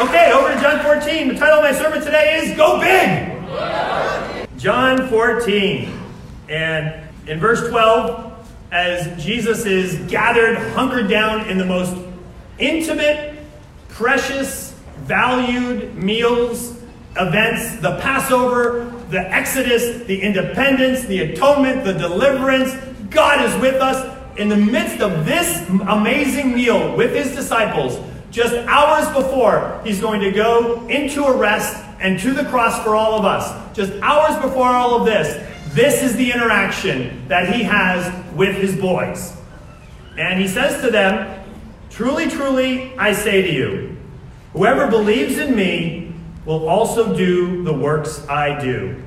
Okay, over to John 14. The title of my sermon today is Go Big! John 14. And in verse 12, as Jesus is gathered, hunkered down in the most intimate, precious, valued meals, events, the Passover, the Exodus, the independence, the atonement, the deliverance, God is with us. In the midst of this amazing meal with his disciples, just hours before he's going to go into arrest and to the cross for all of us, just hours before all of this, this is the interaction that he has with his boys. And he says to them, Truly, truly, I say to you, whoever believes in me will also do the works I do.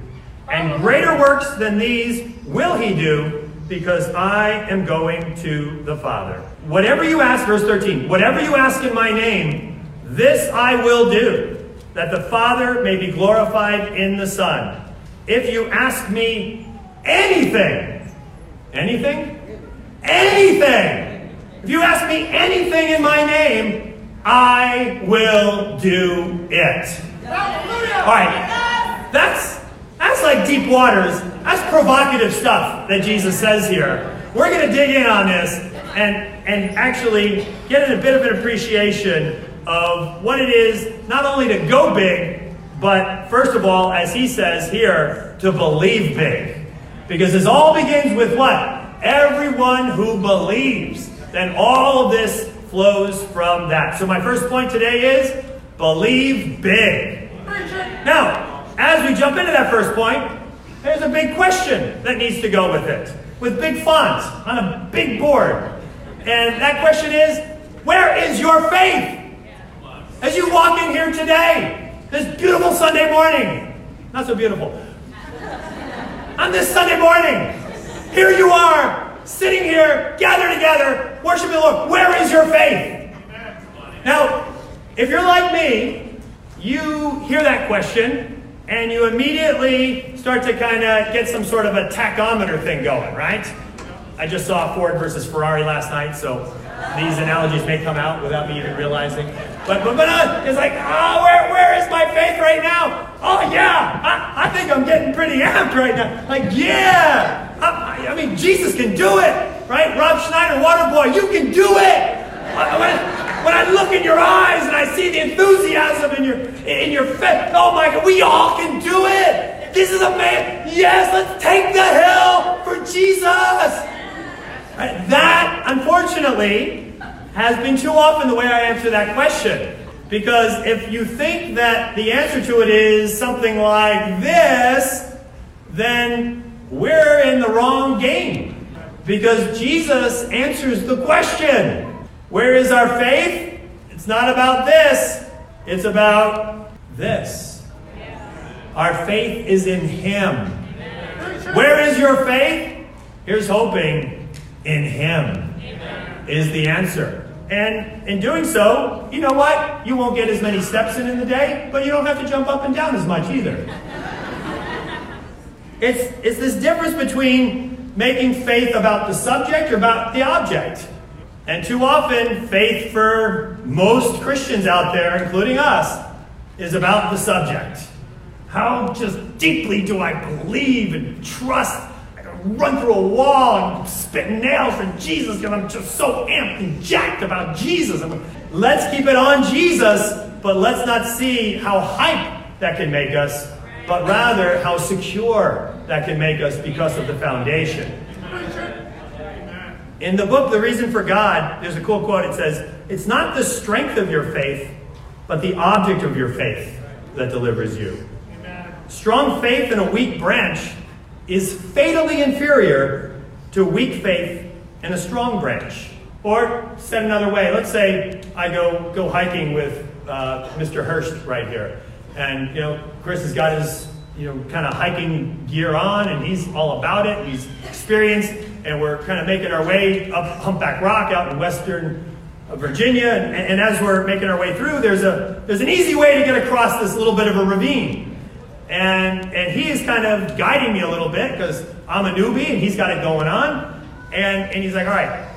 And greater works than these will he do, because I am going to the Father. Whatever you ask, verse 13, whatever you ask in my name, this I will do, that the Father may be glorified in the Son. If you ask me anything, anything? Anything! If you ask me anything in my name, I will do it. All right, that's that's like deep waters. That's provocative stuff that Jesus says here. We're going to dig in on this and and actually get a bit of an appreciation of what it is not only to go big, but first of all, as he says here, to believe big. Because this all begins with what? Everyone who believes. Then all of this flows from that. So my first point today is believe big. Now, as we jump into that first point, there's a big question that needs to go with it, with big font on a big board. And that question is where is your faith? As you walk in here today, this beautiful Sunday morning, not so beautiful, on this Sunday morning, here you are, sitting here, gathered together, worshiping the Lord. Where is your faith? Now, if you're like me, you hear that question and you immediately start to kind of get some sort of a tachometer thing going, right? I just saw Ford versus Ferrari last night, so these analogies may come out without me even realizing. But but, but uh, it's like, oh, where, where is my faith right now? Oh yeah, I, I think I'm getting pretty amped right now. Like yeah, I, I mean Jesus can do it, right? Rob Schneider, Waterboy, you can do it. When, when I look in your eyes and I see the enthusiasm in your in your face, oh my God, we all can do it. This is a man. Yes, let's take the hill for Jesus. That, unfortunately, has been too often the way I answer that question. Because if you think that the answer to it is something like this, then we're in the wrong game. Because Jesus answers the question Where is our faith? It's not about this, it's about this. Our faith is in Him. Where is your faith? Here's hoping in Him Amen. is the answer. And in doing so, you know what? You won't get as many steps in in the day, but you don't have to jump up and down as much either. it's, it's this difference between making faith about the subject or about the object. And too often, faith for most Christians out there, including us, is about the subject. How just deeply do I believe and trust run through a wall and spit nails for Jesus because I'm just so amped and jacked about Jesus. I mean, let's keep it on Jesus, but let's not see how hype that can make us, but rather how secure that can make us because of the foundation. In the book, The Reason for God, there's a cool quote. It says, It's not the strength of your faith, but the object of your faith that delivers you. Strong faith in a weak branch is fatally inferior to weak faith and a strong branch. Or, said another way, let's say I go, go hiking with uh, Mr. Hurst right here. And, you know, Chris has got his, you know, kind of hiking gear on, and he's all about it. He's experienced, and we're kind of making our way up Humpback Rock out in western Virginia. And, and as we're making our way through, there's, a, there's an easy way to get across this little bit of a ravine. And, and he is kind of guiding me a little bit because I'm a newbie and he's got it going on. And, and he's like, all right.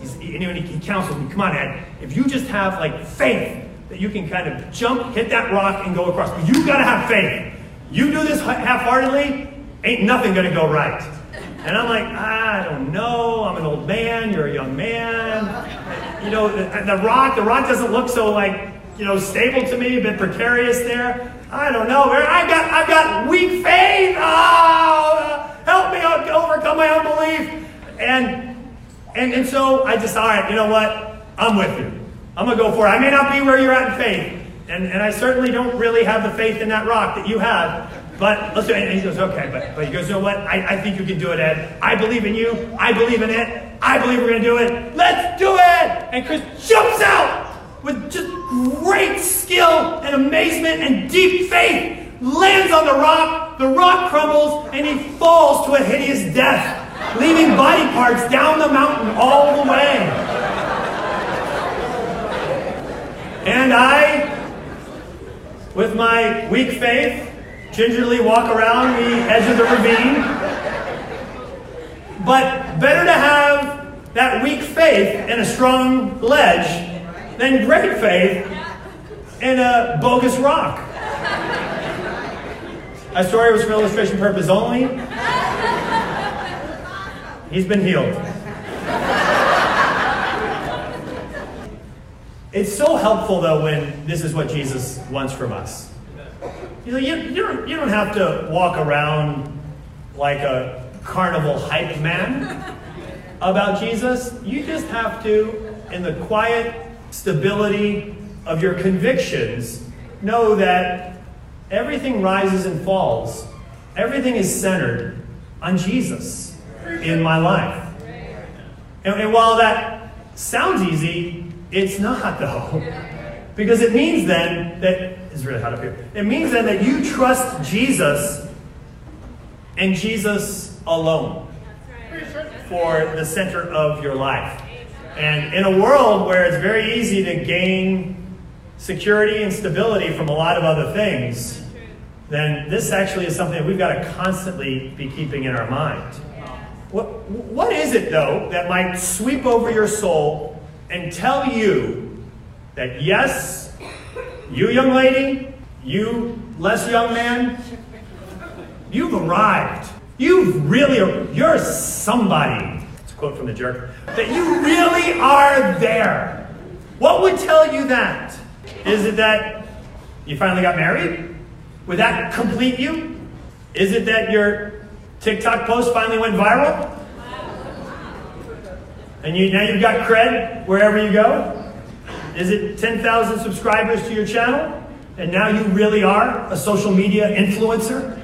He's, and he counsels me, come on, Ed. If you just have like faith that you can kind of jump, hit that rock, and go across. But you got to have faith. You do this half-heartedly, ain't nothing going to go right. And I'm like, I don't know. I'm an old man. You're a young man. You know, the, the rock, the rock doesn't look so like, you know, stable to me, a bit precarious there. I don't know. I've got, I've got weak faith. Oh, help me overcome my unbelief. And, and, and so I just, all right, you know what? I'm with you. I'm going to go for it. I may not be where you're at in faith. And, and I certainly don't really have the faith in that rock that you have. But let's do it. And he goes, okay. But, but he goes, you know what? I, I think you can do it, Ed. I believe in you. I believe in it. I believe we're going to do it. Let's do it. And Chris jumps out great skill and amazement and deep faith. Lands on the rock. The rock crumbles and he falls to a hideous death, leaving body parts down the mountain all the way. And I, with my weak faith, gingerly walk around the edge of the ravine. But better to have that weak faith in a strong ledge than great faith in a bogus rock. That story was for illustration purpose only. He's been healed. It's so helpful, though, when this is what Jesus wants from us. You, you, you, don't, you don't have to walk around like a carnival hype man about Jesus. You just have to, in the quiet stability of your convictions, know that everything rises and falls. Everything is centered on Jesus in my life. And, and while that sounds easy, it's not, though. Because it means then that it's really hot up here. It means then that you trust Jesus and Jesus alone for the center of your life. And in a world where it's very easy to gain security and stability from a lot of other things, then this actually is something that we've got to constantly be keeping in our mind. What, what is it, though, that might sweep over your soul and tell you that yes, you young lady, you less young man, you've arrived. You've really, you're somebody. It's a quote from the jerk. That you really are there. What would tell you that? Is it that you finally got married? Would that complete you? Is it that your TikTok post finally went viral? And you, now you've got cred wherever you go? Is it 10,000 subscribers to your channel? And now you really are a social media influencer?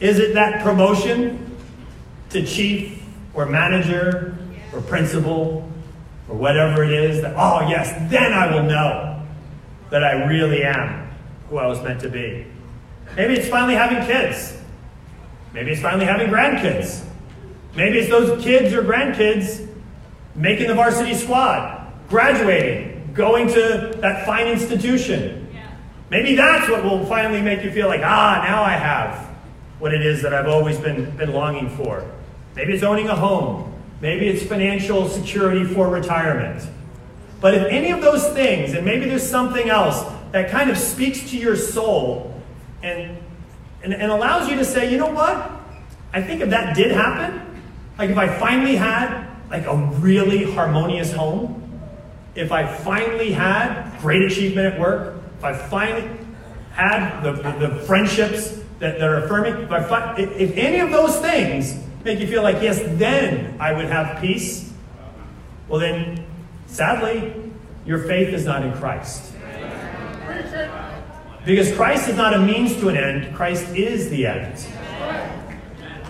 Is it that promotion to chief or manager or principal or whatever it is that, oh, yes, then I will know that I really am who I was meant to be? Maybe it's finally having kids. Maybe it's finally having grandkids. Maybe it's those kids or grandkids making the varsity squad, graduating, going to that fine institution. Yeah. Maybe that's what will finally make you feel like, ah, now I have what it is that I've always been, been longing for. Maybe it's owning a home. Maybe it's financial security for retirement. But if any of those things, and maybe there's something else that kind of speaks to your soul and, and, and allows you to say, you know what? I think if that did happen, like if I finally had like a really harmonious home, if I finally had great achievement at work, if I finally had the, the, the friendships that, that are affirming, if, I if, if any of those things make you feel like, yes, then I would have peace, well, then sadly, your faith is not in Christ. Because Christ is not a means to an end, Christ is the end.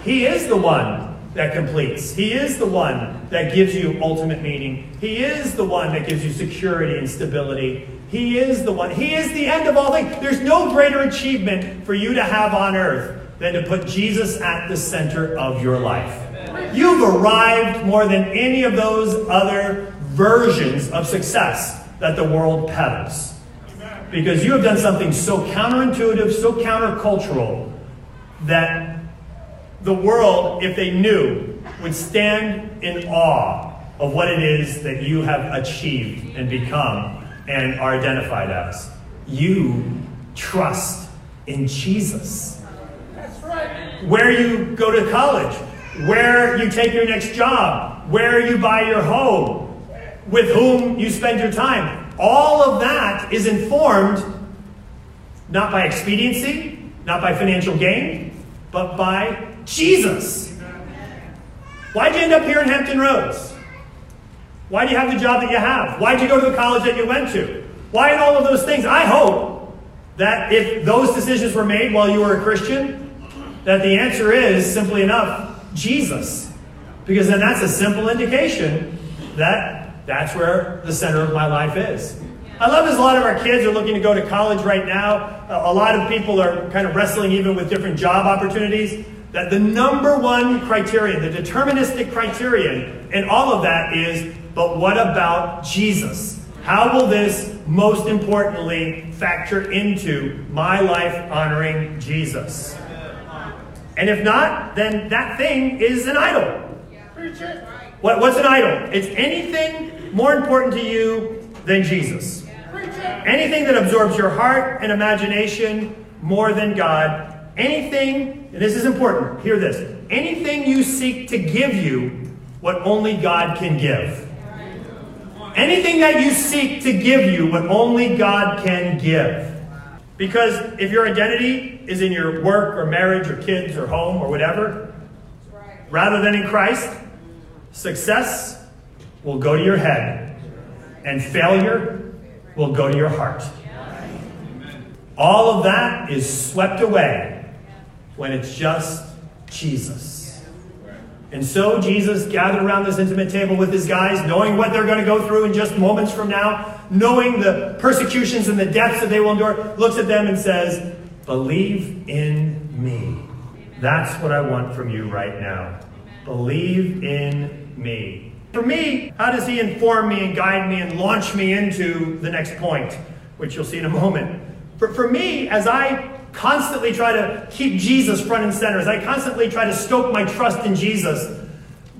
He is the one that completes. He is the one that gives you ultimate meaning. He is the one that gives you security and stability. He is the one. He is the end of all things. There's no greater achievement for you to have on earth than to put Jesus at the center of your life. You've arrived more than any of those other versions of success that the world peddles. Because you have done something so counterintuitive, so countercultural, that the world, if they knew, would stand in awe of what it is that you have achieved and become and are identified as. You trust in Jesus. That's right. Where you go to college, where you take your next job, where you buy your home, with whom you spend your time. All of that is informed not by expediency, not by financial gain, but by Jesus. Why'd you end up here in Hampton Roads? Why do you have the job that you have? Why'd you go to the college that you went to? Why in all of those things? I hope that if those decisions were made while you were a Christian, that the answer is simply enough Jesus. Because then that's a simple indication that that's where the center of my life is. I love as a lot of our kids are looking to go to college right now. A lot of people are kind of wrestling even with different job opportunities. That the number one criterion, the deterministic criterion in all of that is, but what about Jesus? How will this most importantly factor into my life honoring Jesus? And if not, then that thing is an idol. What, what's an idol? It's anything more important to you than Jesus. Anything that absorbs your heart and imagination more than God. Anything, and this is important, hear this. Anything you seek to give you what only God can give. Anything that you seek to give you what only God can give. Because if your identity is in your work or marriage or kids or home or whatever, rather than in Christ, success will go to your head and failure will go to your heart. All of that is swept away when it's just Jesus. And so Jesus gathered around this intimate table with his guys, knowing what they're going to go through in just moments from now, knowing the persecutions and the deaths that they will endure, looks at them and says, Believe in me. That's what I want from you right now. Believe in me. For me, how does he inform me and guide me and launch me into the next point, which you'll see in a moment? For, for me, as I constantly try to keep Jesus front and center, as I constantly try to stoke my trust in Jesus,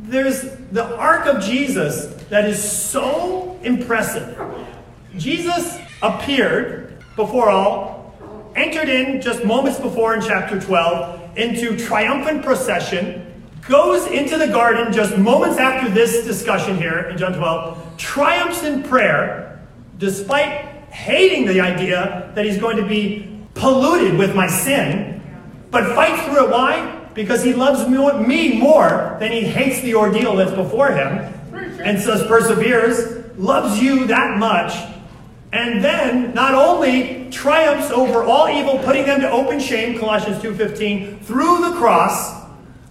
there's the arc of Jesus that is so impressive. Jesus appeared before all, entered in just moments before in chapter 12 into triumphant procession goes into the garden just moments after this discussion here in John 12, triumphs in prayer, despite hating the idea that he's going to be polluted with my sin, but fights through it. Why? Because he loves me more than he hates the ordeal that's before him, and so perseveres, loves you that much, and then not only triumphs over all evil, putting them to open shame, Colossians 2.15, through the cross,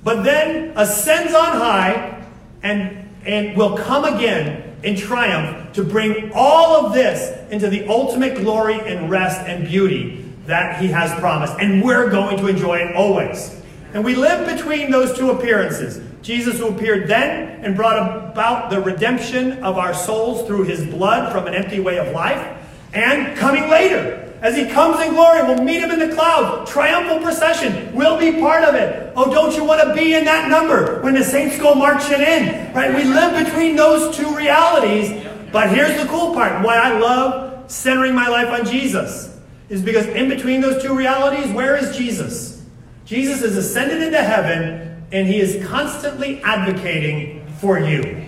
but then ascends on high and, and will come again in triumph to bring all of this into the ultimate glory and rest and beauty that he has promised. And we're going to enjoy it always. And we live between those two appearances. Jesus who appeared then and brought about the redemption of our souls through his blood from an empty way of life, and coming later as he comes in glory, we'll meet him in the cloud. Triumphal procession. We'll be part of it. Oh, don't you want to be in that number when the saints go marching in? Right? We live between those two realities. But here's the cool part. Why I love centering my life on Jesus is because in between those two realities, where is Jesus? Jesus is ascended into heaven and he is constantly advocating for you.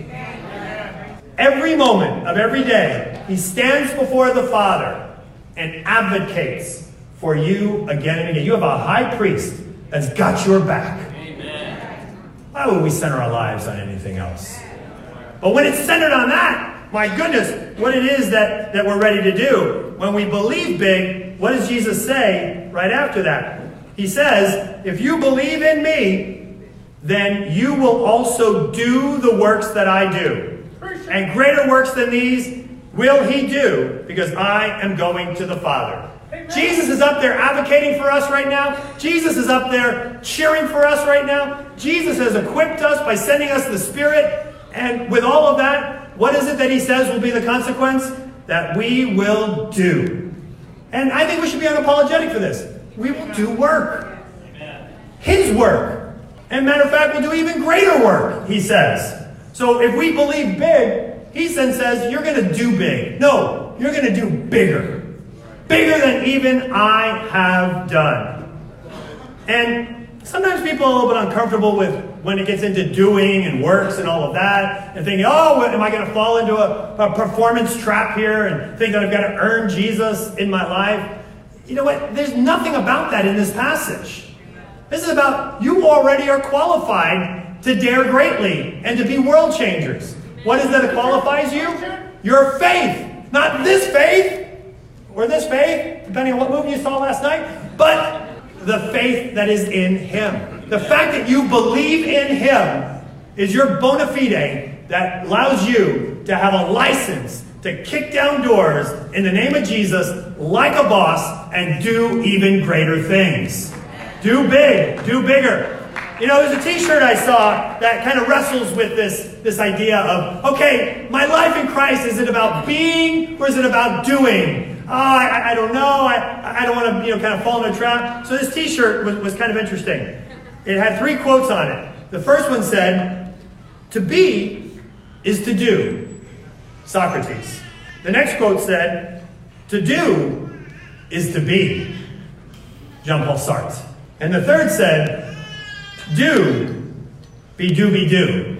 Every moment of every day, he stands before the Father and advocates for you again and again. You have a high priest that's got your back. Amen. Why would we center our lives on anything else? But when it's centered on that, my goodness, what it is that, that we're ready to do. When we believe big, what does Jesus say right after that? He says, If you believe in me, then you will also do the works that I do. And greater works than these will he do because I am going to the Father. Jesus is up there advocating for us right now. Jesus is up there cheering for us right now. Jesus has equipped us by sending us the Spirit. And with all of that, what is it that he says will be the consequence? That we will do. And I think we should be unapologetic for this. We will do work. His work. And matter of fact, we'll do even greater work, he says. So if we believe big, he then says, You're going to do big. No, you're going to do bigger. Bigger than even I have done. And sometimes people are a little bit uncomfortable with when it gets into doing and works and all of that, and thinking, oh, am I going to fall into a, a performance trap here and think that I've got to earn Jesus in my life? You know what? There's nothing about that in this passage. This is about you already are qualified to dare greatly and to be world changers. What is that qualifies you? Your faith. Not this faith or this faith, depending on what movie you saw last night, but the faith that is in Him. The fact that you believe in Him is your bona fide that allows you to have a license to kick down doors in the name of Jesus like a boss and do even greater things. Do big, do bigger. You know, there's a t-shirt I saw that kind of wrestles with this, this idea of, okay, my life in Christ, is it about being or is it about doing? Oh, I, I don't know. I, I don't want to, you know, kind of fall in a trap. So this t-shirt was, was kind of interesting. It had three quotes on it. The first one said, to be is to do. Socrates. The next quote said, to do is to be. Jean-Paul Sartre. And the third said, do, be do, be do.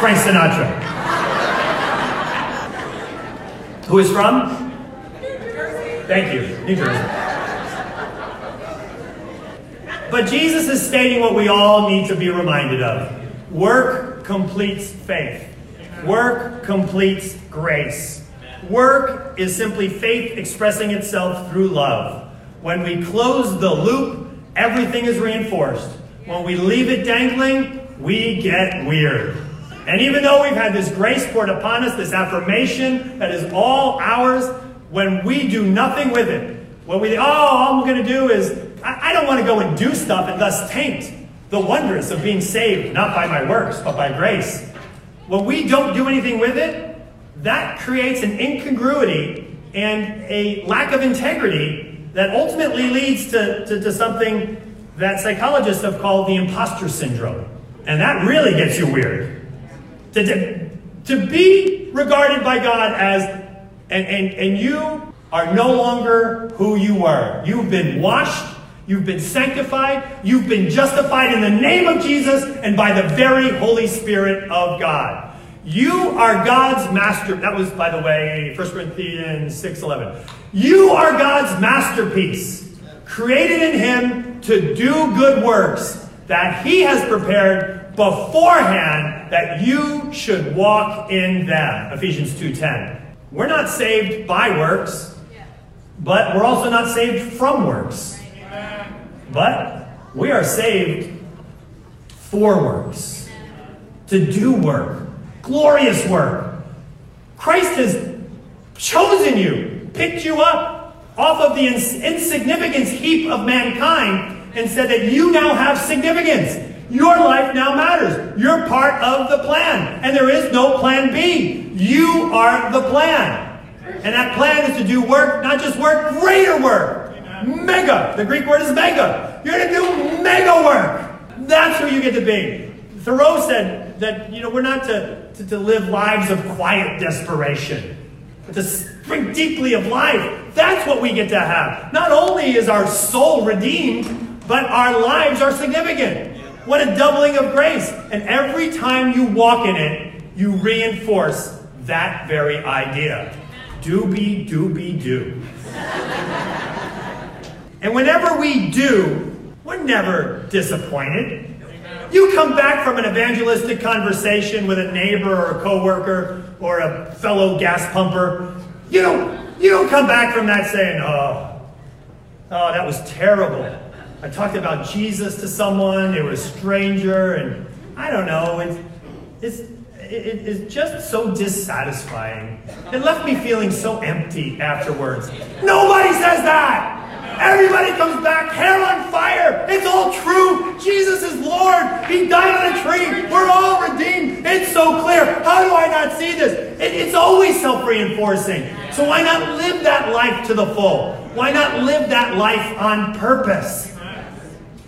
Frank Sinatra. Who is from? Thank you, New Jersey. But Jesus is stating what we all need to be reminded of work completes faith, work completes grace. Work is simply faith expressing itself through love. When we close the loop, everything is reinforced. When we leave it dangling, we get weird. And even though we've had this grace poured upon us, this affirmation that is all ours, when we do nothing with it, when we, oh, all I'm going to do is, I, I don't want to go and do stuff and thus taint the wonders of being saved, not by my works, but by grace. When we don't do anything with it, that creates an incongruity and a lack of integrity that ultimately leads to, to, to something that psychologists have called the imposter syndrome. And that really gets you weird. To, to, to be regarded by God as, and, and, and you are no longer who you were. You've been washed, you've been sanctified, you've been justified in the name of Jesus and by the very Holy Spirit of God. You are God's master. That was, by the way, 1 Corinthians 6.11. You are God's masterpiece, created in him to do good works that he has prepared beforehand that you should walk in them. Ephesians 2.10. We're not saved by works, but we're also not saved from works. But we are saved for works, to do work glorious work. Christ has chosen you, picked you up off of the ins- insignificance heap of mankind, and said that you now have significance. Your life now matters. You're part of the plan, and there is no plan B. You are the plan. And that plan is to do work, not just work, greater work. Mega. The Greek word is mega. You're going to do mega work. That's who you get to be. Thoreau said that, you know, we're not to to, to live lives of quiet desperation, to drink deeply of life. That's what we get to have. Not only is our soul redeemed, but our lives are significant. What a doubling of grace. And every time you walk in it, you reinforce that very idea. Do be, do be, do. and whenever we do, we're never disappointed. You come back from an evangelistic conversation with a neighbor or a coworker or a fellow gas pumper. You don't, you don't come back from that saying, oh, oh, that was terrible. I talked about Jesus to someone, they were a stranger, and I don't know, it's, it's, it, it's just so dissatisfying. It left me feeling so empty afterwards. Nobody says that! Everybody comes back, hair on fire. It's all true. Jesus is Lord. He died on a tree. We're all redeemed. It's so clear. How do I not see this? It, it's always self reinforcing. So why not live that life to the full? Why not live that life on purpose?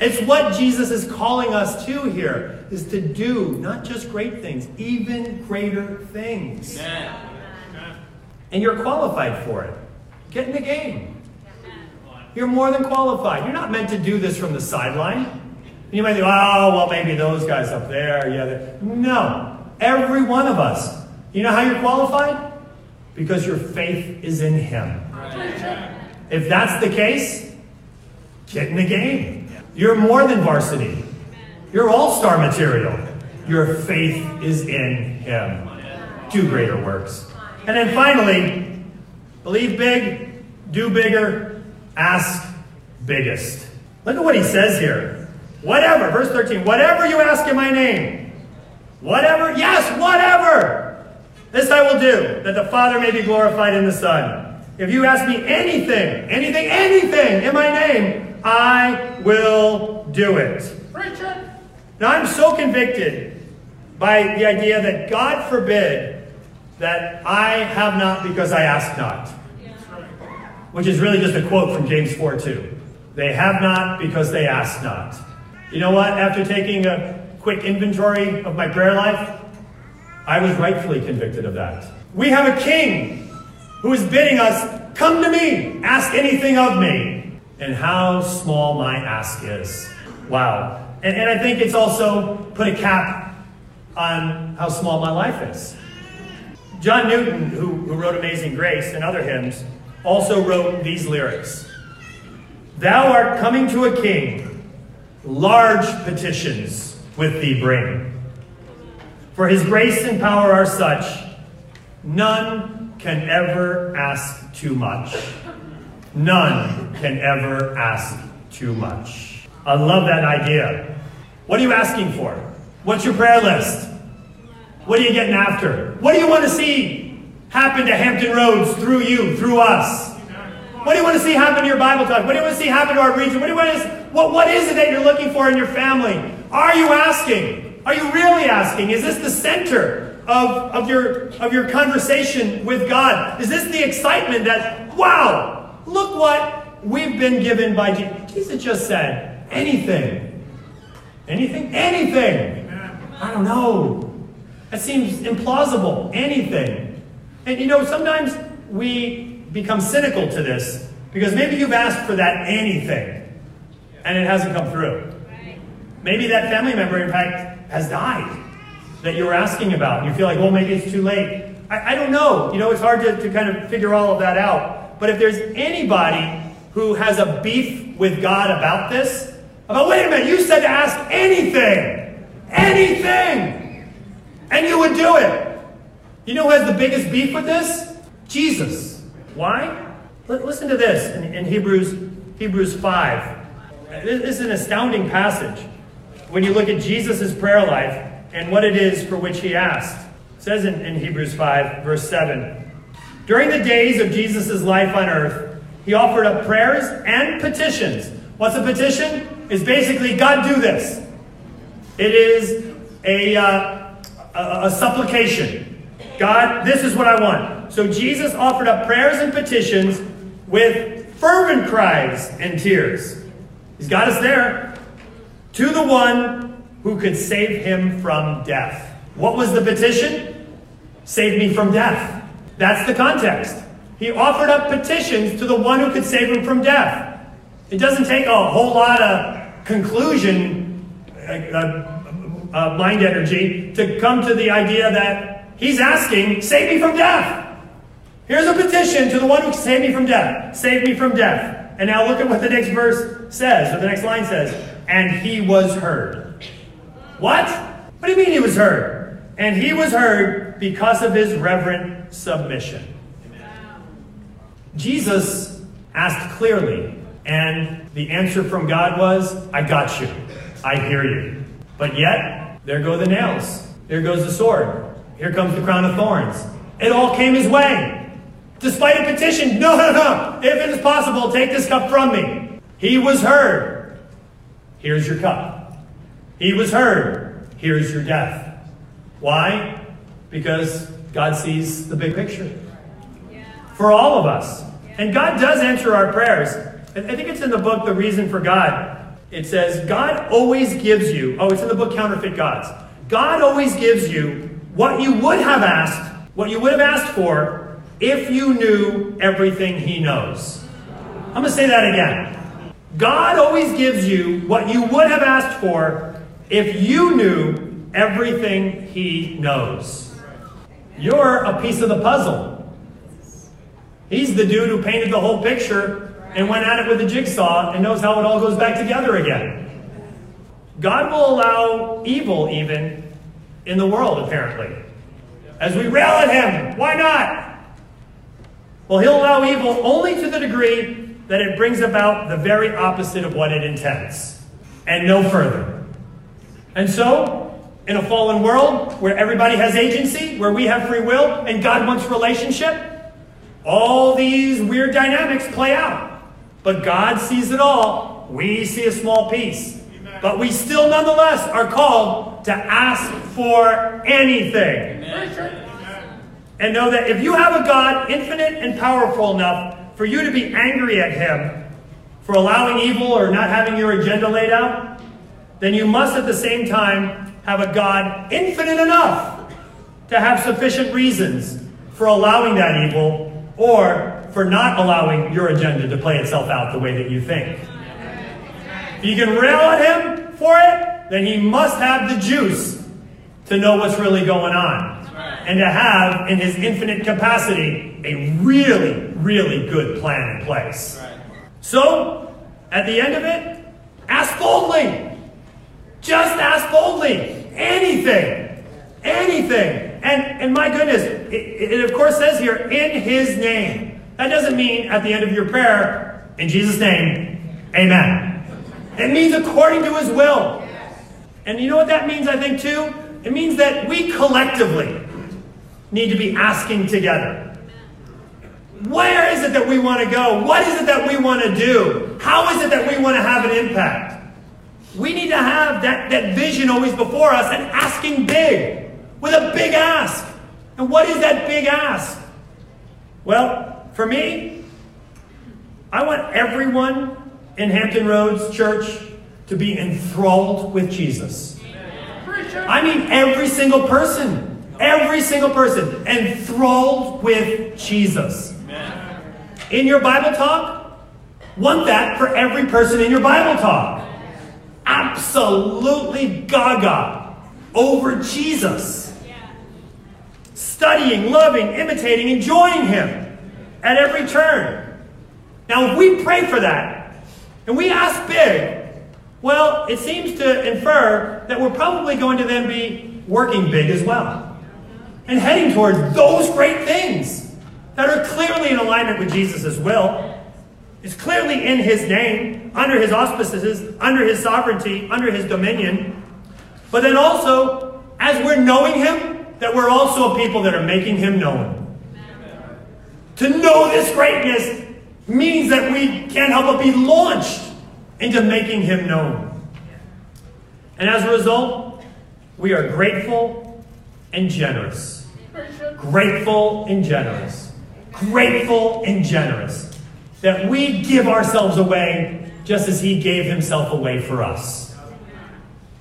It's what Jesus is calling us to here, is to do not just great things, even greater things. and you're qualified for it. Get in the game. You're more than qualified. You're not meant to do this from the sideline. And You might think, oh, well, maybe those guys up there. Yeah, no. Every one of us. You know how you're qualified? Because your faith is in Him. If that's the case, get in the game. You're more than varsity. You're all star material. Your faith is in Him. Do greater works. And then finally, believe big, do bigger, ask biggest. Look at what he says here. Whatever, verse 13, whatever you ask in my name, whatever, yes, whatever, this I will do, that the Father may be glorified in the Son. If you ask me anything, anything, anything in my name, I will do it. Now I'm so convicted by the idea that God forbid that I have not because I ask not. Which is really just a quote from James 4 2. They have not because they ask not. You know what? After taking a quick inventory of my prayer life, I was rightfully convicted of that. We have a king who is bidding us, Come to me, ask anything of me. And how small my ask is. Wow. And, and I think it's also put a cap on how small my life is. John Newton, who, who wrote Amazing Grace and other hymns, also wrote these lyrics Thou art coming to a king, large petitions with thee bring. For his grace and power are such, none can ever ask too much. None can ever ask too much. I love that idea. What are you asking for? What's your prayer list? What are you getting after? What do you want to see happen to Hampton Roads through you, through us? What do you want to see happen to your Bible talk? What do you want to see happen to our region? What, do you want to, what, what is it that you're looking for in your family? Are you asking? Are you really asking? Is this the center of, of, your, of your conversation with God? Is this the excitement that, wow, look what we've been given by Jesus? Jesus just said, anything. Anything? Anything. I don't know. That seems implausible. Anything. And you know, sometimes we become cynical to this because maybe you've asked for that anything and it hasn't come through. Maybe that family member, in fact, has died that you were asking about. And you feel like, well, maybe it's too late. I, I don't know. You know, it's hard to, to kind of figure all of that out. But if there's anybody who has a beef with God about this, about, wait a minute, you said to ask anything, anything, and you would do it. You know who has the biggest beef with this? Jesus. Why? Listen to this in, in Hebrews, Hebrews 5. This is an astounding passage when you look at Jesus' prayer life and what it is for which he asked. It says in, in Hebrews 5, verse 7 During the days of Jesus' life on earth, he offered up prayers and petitions. What's a petition? Is basically, God, do this. It is a, uh, a, a supplication. God, this is what I want. So Jesus offered up prayers and petitions with fervent cries and tears. He's got us there. To the one who could save him from death. What was the petition? Save me from death. That's the context. He offered up petitions to the one who could save him from death. It doesn't take a whole lot of conclusion, uh, uh, mind energy, to come to the idea that he's asking, save me from death. Here's a petition to the one who can save me from death. Save me from death. And now look at what the next verse says, or the next line says. And he was heard. What? What do you mean he was heard? And he was heard because of his reverent submission. Jesus asked clearly, and the answer from God was, I got you. I hear you. But yet, there go the nails. There goes the sword. Here comes the crown of thorns. It all came his way. Despite a petition, no, no, no. If it is possible, take this cup from me. He was heard. Here's your cup. He was heard. Here's your death. Why? Because God sees the big picture. For all of us. And God does answer our prayers. I think it's in the book, The Reason for God. It says, God always gives you, oh, it's in the book Counterfeit Gods. God always gives you what you would have asked, what you would have asked for if you knew everything he knows. I'm going to say that again. God always gives you what you would have asked for if you knew everything he knows. You're a piece of the puzzle. He's the dude who painted the whole picture and went at it with a jigsaw and knows how it all goes back together again. God will allow evil even in the world, apparently. As we rail at him, why not? Well, he'll allow evil only to the degree that it brings about the very opposite of what it intends, and no further. And so, in a fallen world where everybody has agency, where we have free will, and God wants relationship, all these weird dynamics play out. But God sees it all. We see a small piece. But we still, nonetheless, are called to ask for anything. And know that if you have a God infinite and powerful enough for you to be angry at Him for allowing evil or not having your agenda laid out, then you must at the same time have a God infinite enough to have sufficient reasons for allowing that evil or for not allowing your agenda to play itself out the way that you think. If you can rail at him for it, then he must have the juice to know what's really going on. And to have, in his infinite capacity, a really, really good plan in place. So, at the end of it, ask boldly. Just ask boldly. Anything. Anything. And, and my goodness, it, it of course says here, in his name. That doesn't mean at the end of your prayer, in Jesus' name, amen. It means according to his will. And you know what that means, I think, too? It means that we collectively need to be asking together. Where is it that we want to go? What is it that we want to do? How is it that we want to have an impact? We need to have that, that vision always before us and asking big with a big ask. And what is that big ask? Well, for me, I want everyone in Hampton Roads Church to be enthralled with Jesus. I mean, every single person, every single person enthralled with Jesus. In your Bible talk, want that for every person in your Bible talk. Absolutely gaga over Jesus studying, loving, imitating, enjoying Him at every turn. Now, if we pray for that and we ask big, well, it seems to infer that we're probably going to then be working big as well and heading towards those great things that are clearly in alignment with Jesus' will. It's clearly in His name, under His auspices, under His sovereignty, under His dominion. But then also, as we're knowing Him, that we're also people that are making him known. To know this greatness means that we can't help but be launched into making him known. And as a result, we are grateful and generous. Grateful and generous. Grateful and generous. That we give ourselves away just as he gave himself away for us.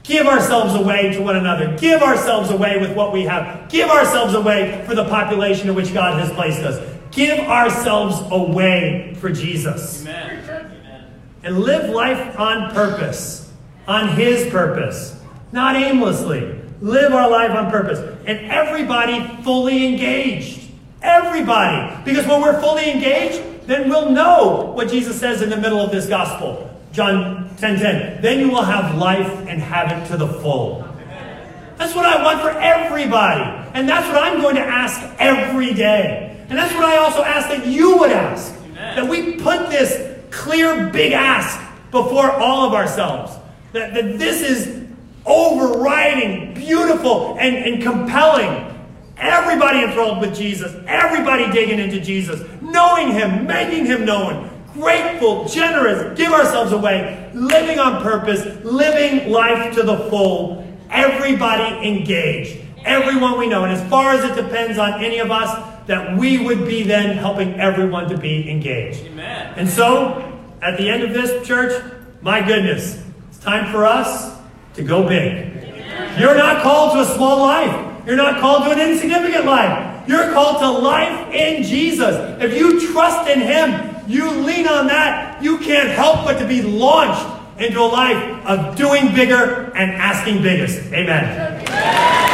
Give ourselves away to one another. Give ourselves away with what we have. Give ourselves away for the population in which God has placed us. Give ourselves away for Jesus. Amen. And live life on purpose, on His purpose, not aimlessly. Live our life on purpose. And everybody fully engaged. Everybody. Because when we're fully engaged, then we'll know what Jesus says in the middle of this gospel. John 10 10. Then you will have life and have it to the full. That's what I want for everybody. And that's what I'm going to ask every day. And that's what I also ask that you would ask. Amen. That we put this clear, big ask before all of ourselves. That, that this is overriding, beautiful, and, and compelling. Everybody enthralled with Jesus. Everybody digging into Jesus. Knowing Him, making Him known grateful, generous, give ourselves away, living on purpose, living life to the full. Everybody engaged. Everyone we know. And as far as it depends on any of us, that we would be then helping everyone to be engaged. Amen. And so, at the end of this, church, my goodness, it's time for us to go big. You're not called to a small life. You're not called to an insignificant life. You're called to life in Jesus. If you trust in Him, you lean on that, you can't help but to be launched into a life of doing bigger and asking biggest. Amen.